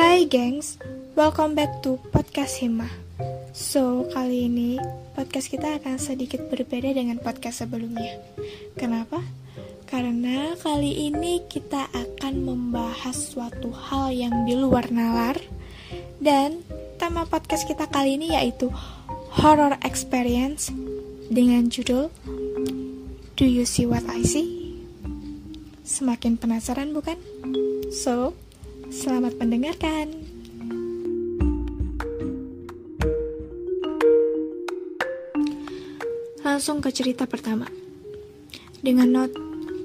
Hai gengs, welcome back to podcast Hima. So, kali ini podcast kita akan sedikit berbeda dengan podcast sebelumnya. Kenapa? Karena kali ini kita akan membahas suatu hal yang di luar nalar dan tema podcast kita kali ini yaitu horror experience dengan judul Do You See What I See? Semakin penasaran bukan? So, Selamat mendengarkan. Langsung ke cerita pertama. Dengan not,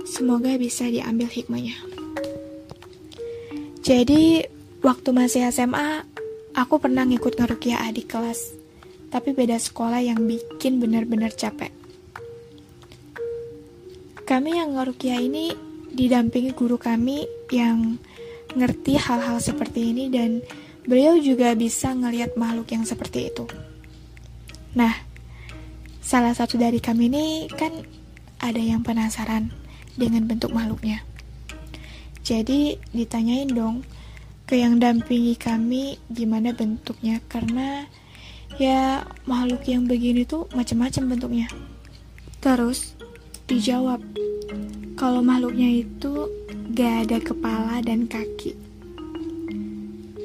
semoga bisa diambil hikmahnya. Jadi, waktu masih SMA, aku pernah ngikut ngerukiah adik kelas. Tapi beda sekolah yang bikin benar-benar capek. Kami yang ngerukiah ini didampingi guru kami yang ngerti hal-hal seperti ini dan beliau juga bisa ngelihat makhluk yang seperti itu. Nah, salah satu dari kami ini kan ada yang penasaran dengan bentuk makhluknya. Jadi ditanyain dong ke yang dampingi kami gimana bentuknya karena ya makhluk yang begini tuh macam-macam bentuknya. Terus dijawab kalau makhluknya itu gak ada kepala dan kaki.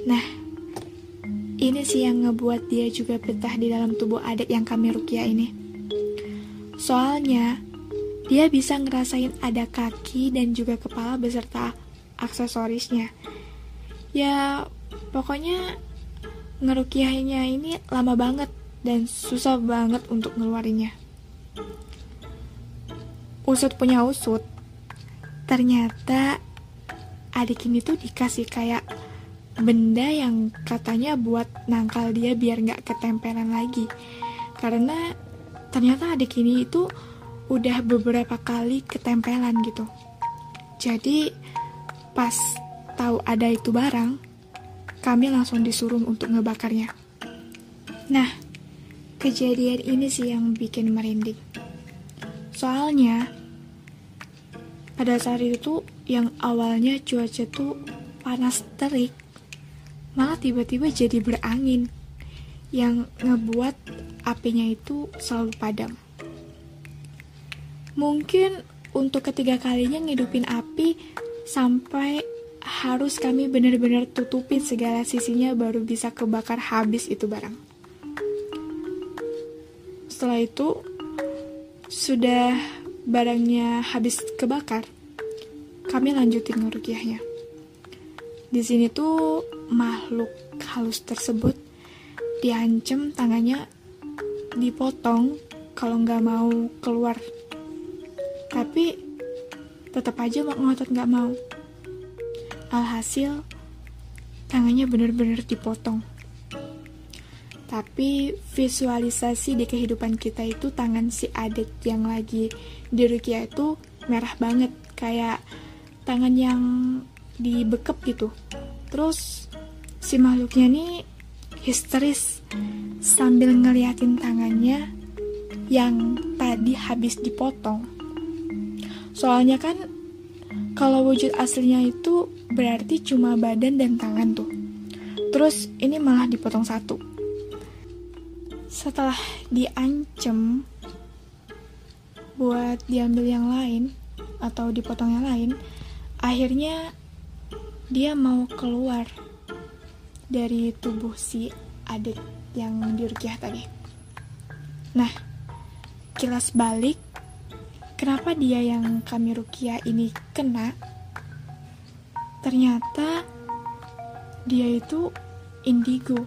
Nah, ini sih yang ngebuat dia juga betah di dalam tubuh adik yang kami rukia ini. Soalnya, dia bisa ngerasain ada kaki dan juga kepala beserta aksesorisnya. Ya, pokoknya ngerukiahnya ini lama banget dan susah banget untuk ngeluarinnya. Usut punya usut, ternyata adik ini tuh dikasih kayak benda yang katanya buat nangkal dia biar nggak ketempelan lagi. Karena ternyata adik ini itu udah beberapa kali ketempelan gitu. Jadi pas tahu ada itu barang kami langsung disuruh untuk ngebakarnya. Nah kejadian ini sih yang bikin merinding. Soalnya pada saat itu yang awalnya cuaca tuh panas terik, malah tiba-tiba jadi berangin yang ngebuat apinya itu selalu padam. Mungkin untuk ketiga kalinya ngidupin api sampai harus kami benar-benar tutupin segala sisinya baru bisa kebakar habis itu barang. Setelah itu sudah barangnya habis kebakar, kami lanjutin ngerukiahnya. Di sini tuh makhluk halus tersebut diancam tangannya dipotong kalau nggak mau keluar. Tapi tetap aja ngotot nggak mau. Alhasil tangannya bener-bener dipotong. Tapi visualisasi di kehidupan kita itu tangan si adik yang lagi di Rukia itu merah banget kayak tangan yang dibekep gitu. Terus si makhluknya nih histeris sambil ngeliatin tangannya yang tadi habis dipotong. Soalnya kan kalau wujud aslinya itu berarti cuma badan dan tangan tuh. Terus ini malah dipotong satu setelah diancem buat diambil yang lain atau dipotong yang lain, akhirnya dia mau keluar dari tubuh si adik yang dirukiah tadi. Nah, kilas balik, kenapa dia yang kami rukiah ini kena? Ternyata dia itu indigo.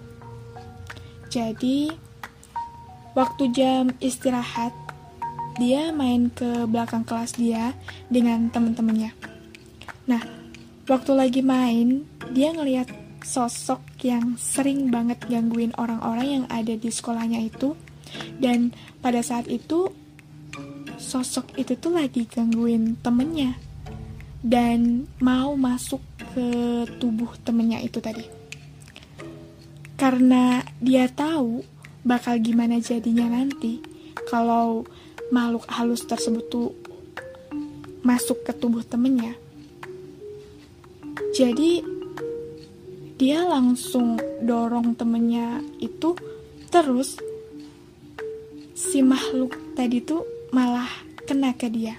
Jadi, Waktu jam istirahat, dia main ke belakang kelas dia dengan teman-temannya. Nah, waktu lagi main, dia ngeliat sosok yang sering banget gangguin orang-orang yang ada di sekolahnya itu. Dan pada saat itu, sosok itu tuh lagi gangguin temennya. Dan mau masuk ke tubuh temennya itu tadi. Karena dia tahu bakal gimana jadinya nanti kalau makhluk halus tersebut tuh masuk ke tubuh temennya. Jadi dia langsung dorong temennya itu terus si makhluk tadi tuh malah kena ke dia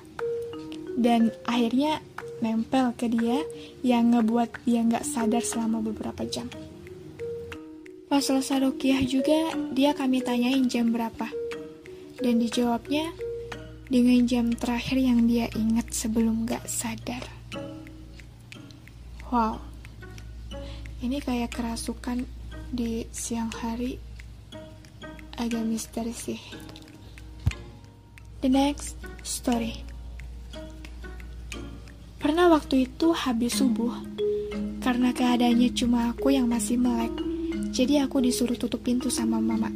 dan akhirnya nempel ke dia yang ngebuat dia nggak sadar selama beberapa jam. Pas selesai rukiah juga, dia kami tanyain jam berapa. Dan dijawabnya dengan jam terakhir yang dia ingat sebelum nggak sadar. Wow, ini kayak kerasukan di siang hari agak misteri sih. The next story. Pernah waktu itu habis subuh, karena keadaannya cuma aku yang masih melek, jadi aku disuruh tutup pintu sama mama.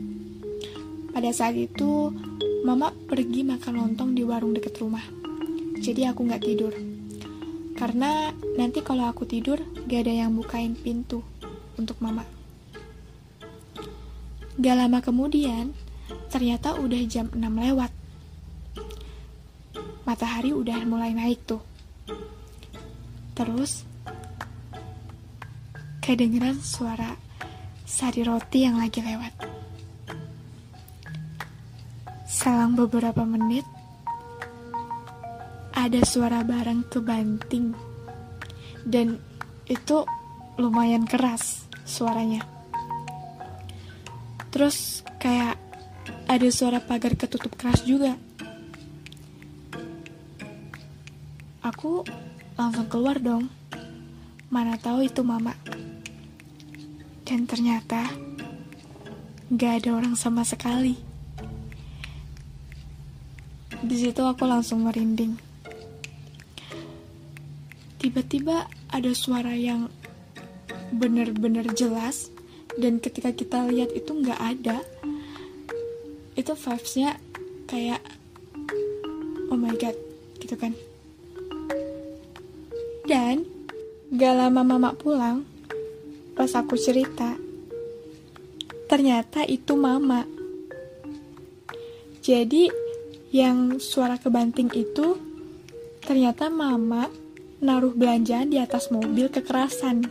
Pada saat itu, mama pergi makan lontong di warung deket rumah, jadi aku nggak tidur. Karena nanti kalau aku tidur, gak ada yang bukain pintu untuk mama. Gak lama kemudian, ternyata udah jam 6 lewat. Matahari udah mulai naik tuh. Terus, kedengeran suara sari roti yang lagi lewat. Selang beberapa menit, ada suara barang kebanting. Dan itu lumayan keras suaranya. Terus kayak ada suara pagar ketutup keras juga. Aku langsung keluar dong. Mana tahu itu mama dan ternyata gak ada orang sama sekali. Di situ aku langsung merinding. Tiba-tiba ada suara yang benar-benar jelas dan ketika kita lihat itu nggak ada. Itu vibesnya kayak oh my god gitu kan. Dan gak lama mama pulang pas aku cerita ternyata itu mama jadi yang suara kebanting itu ternyata mama naruh belanjaan di atas mobil kekerasan.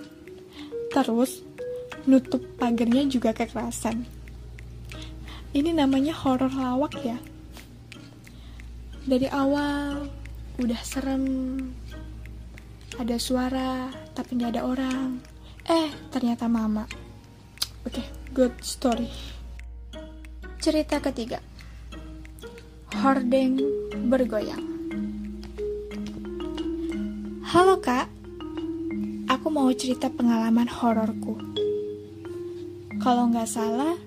Terus, nutup pagarnya juga kekerasan. Ini namanya horor lawak ya. Dari awal udah serem, ada suara tapi nggak ada orang. Eh, ternyata mama. Oke, okay, good story. Cerita ketiga. Hordeng bergoyang. Halo kak, aku mau cerita pengalaman hororku. Kalau nggak salah,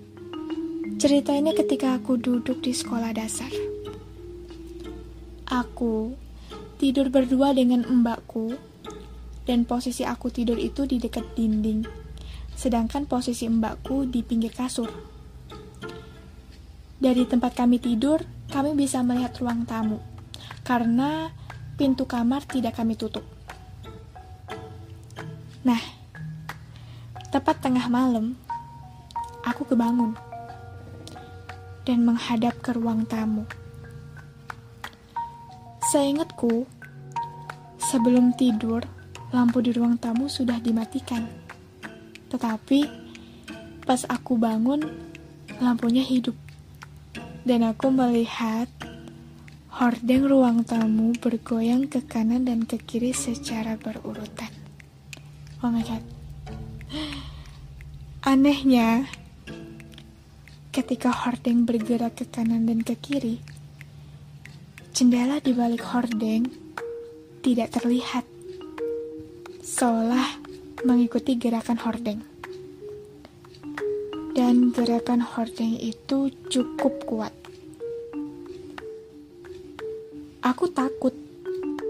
cerita ini ketika aku duduk di sekolah dasar. Aku tidur berdua dengan mbakku, dan posisi aku tidur itu di dekat dinding, sedangkan posisi mbakku di pinggir kasur. Dari tempat kami tidur, kami bisa melihat ruang tamu, karena pintu kamar tidak kami tutup. Nah, tepat tengah malam, aku kebangun dan menghadap ke ruang tamu. Seingatku, sebelum tidur, lampu di ruang tamu sudah dimatikan. Tetapi, pas aku bangun, lampunya hidup. Dan aku melihat Hordeng ruang tamu bergoyang ke kanan dan ke kiri secara berurutan. Oh my god. Anehnya, ketika hordeng bergerak ke kanan dan ke kiri, jendela di balik hordeng tidak terlihat, seolah mengikuti gerakan hordeng. Dan gerakan hordeng itu cukup kuat. Aku takut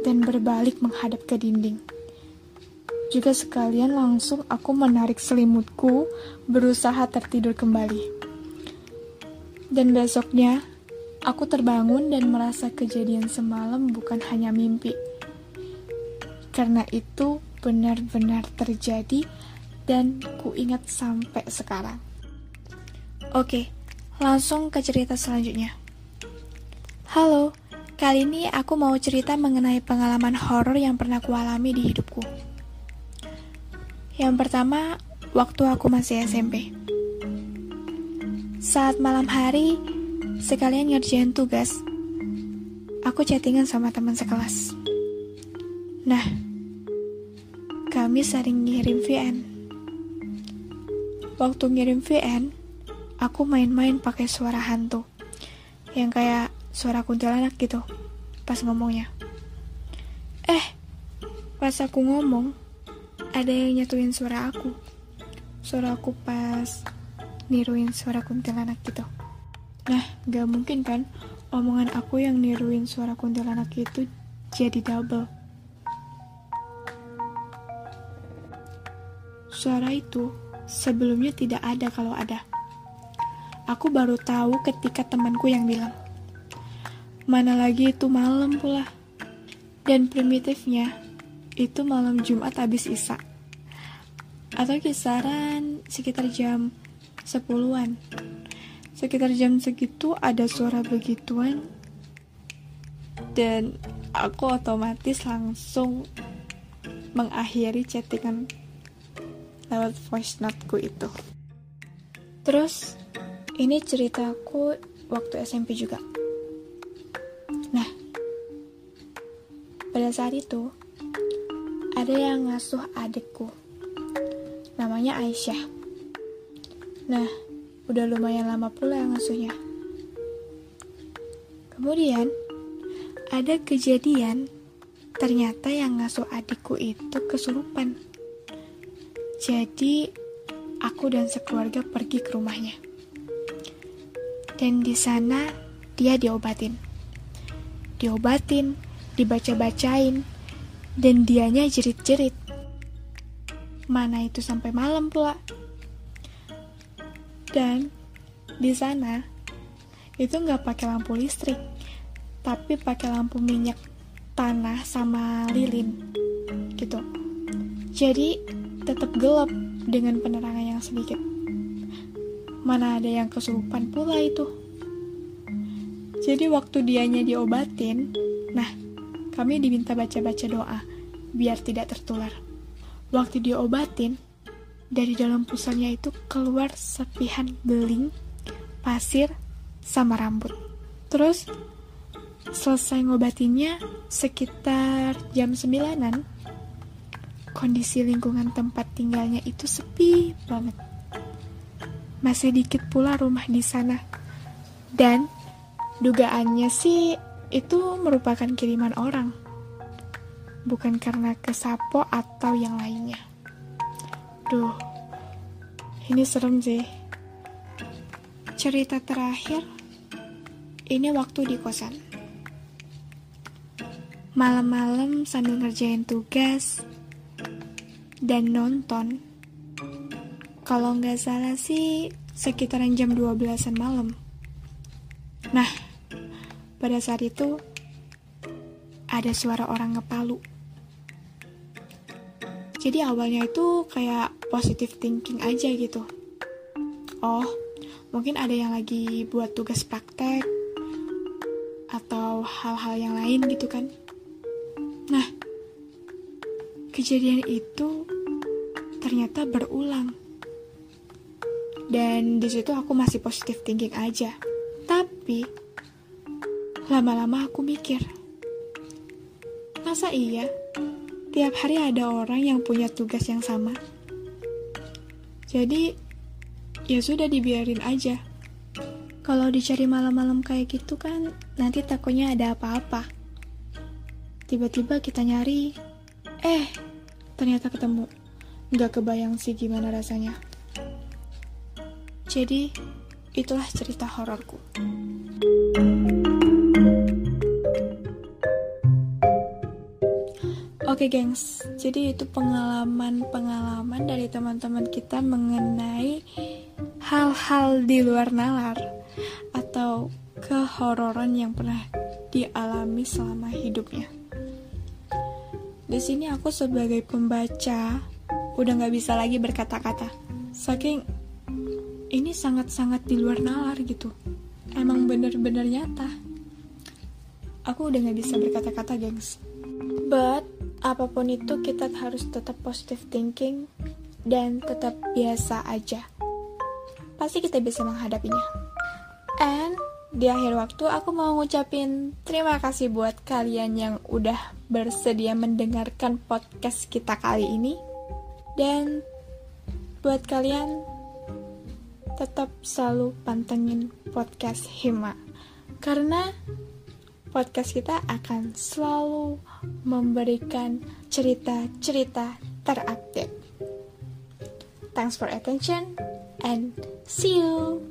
dan berbalik menghadap ke dinding. Juga sekalian langsung aku menarik selimutku, berusaha tertidur kembali. Dan besoknya, aku terbangun dan merasa kejadian semalam bukan hanya mimpi. Karena itu benar-benar terjadi dan kuingat sampai sekarang. Oke, langsung ke cerita selanjutnya. Halo, Kali ini aku mau cerita mengenai pengalaman horor yang pernah kualami di hidupku. Yang pertama, waktu aku masih SMP. Saat malam hari, sekalian ngerjain tugas, aku chattingan sama teman sekelas. Nah, kami sering ngirim VN. Waktu ngirim VN, aku main-main pakai suara hantu, yang kayak suara kuntilanak gitu, pas ngomongnya. Eh, pas aku ngomong, ada yang nyatuin suara aku. Suara aku pas niruin suara kuntilanak gitu. Nah, gak mungkin kan omongan aku yang niruin suara kuntilanak itu jadi double. Suara itu sebelumnya tidak ada kalau ada. Aku baru tahu ketika temanku yang bilang. Mana lagi itu malam pula. Dan primitifnya, itu malam Jumat habis Isa. Atau kisaran sekitar jam sepuluhan. Sekitar jam segitu ada suara begituan dan aku otomatis langsung mengakhiri chattingan lewat voice noteku itu. Terus ini ceritaku waktu SMP juga. Nah, pada saat itu ada yang ngasuh adikku. Namanya Aisyah. Nah, udah lumayan lama pula yang ngasuhnya. Kemudian, ada kejadian ternyata yang ngasuh adikku itu kesurupan. Jadi, aku dan sekeluarga pergi ke rumahnya. Dan di sana dia diobatin. Diobatin, dibaca-bacain, dan dianya jerit-jerit. Mana itu sampai malam pula. Dan di sana itu nggak pakai lampu listrik, tapi pakai lampu minyak tanah sama lilin gitu. Jadi tetap gelap dengan penerangan yang sedikit. Mana ada yang kesurupan pula itu. Jadi waktu dianya diobatin, nah kami diminta baca-baca doa biar tidak tertular. Waktu diobatin, dari dalam pusarnya itu keluar serpihan beling, pasir, sama rambut. Terus selesai ngobatinnya sekitar jam sembilanan, kondisi lingkungan tempat tinggalnya itu sepi banget. Masih dikit pula rumah di sana. Dan dugaannya sih itu merupakan kiriman orang. Bukan karena kesapo atau yang lainnya. Duh, ini serem sih. Cerita terakhir, ini waktu di kosan. Malam-malam sambil ngerjain tugas dan nonton. Kalau nggak salah sih sekitaran jam 12-an malam. Nah, pada saat itu ada suara orang ngepalu. Jadi awalnya itu kayak positive thinking aja gitu. Oh, mungkin ada yang lagi buat tugas praktek atau hal-hal yang lain gitu kan. Nah, kejadian itu ternyata berulang. Dan di situ aku masih positive thinking aja. Tapi lama-lama aku mikir, masa iya tiap hari ada orang yang punya tugas yang sama. Jadi, ya sudah dibiarin aja. Kalau dicari malam-malam kayak gitu kan, nanti takutnya ada apa-apa. Tiba-tiba kita nyari, eh, ternyata ketemu. Nggak kebayang sih gimana rasanya. Jadi, itulah cerita hororku. Oke gengs, jadi itu pengalaman-pengalaman dari teman-teman kita mengenai hal-hal di luar nalar atau kehororan yang pernah dialami selama hidupnya. Di sini aku sebagai pembaca udah nggak bisa lagi berkata-kata, saking ini sangat-sangat di luar nalar gitu. Emang bener-bener nyata. Aku udah nggak bisa berkata-kata, gengs. But apa pun itu kita harus tetap positive thinking dan tetap biasa aja. Pasti kita bisa menghadapinya. And di akhir waktu aku mau ngucapin terima kasih buat kalian yang udah bersedia mendengarkan podcast kita kali ini. Dan buat kalian tetap selalu pantengin podcast Hima. Karena podcast kita akan selalu memberikan cerita-cerita terupdate. Thanks for attention and see you.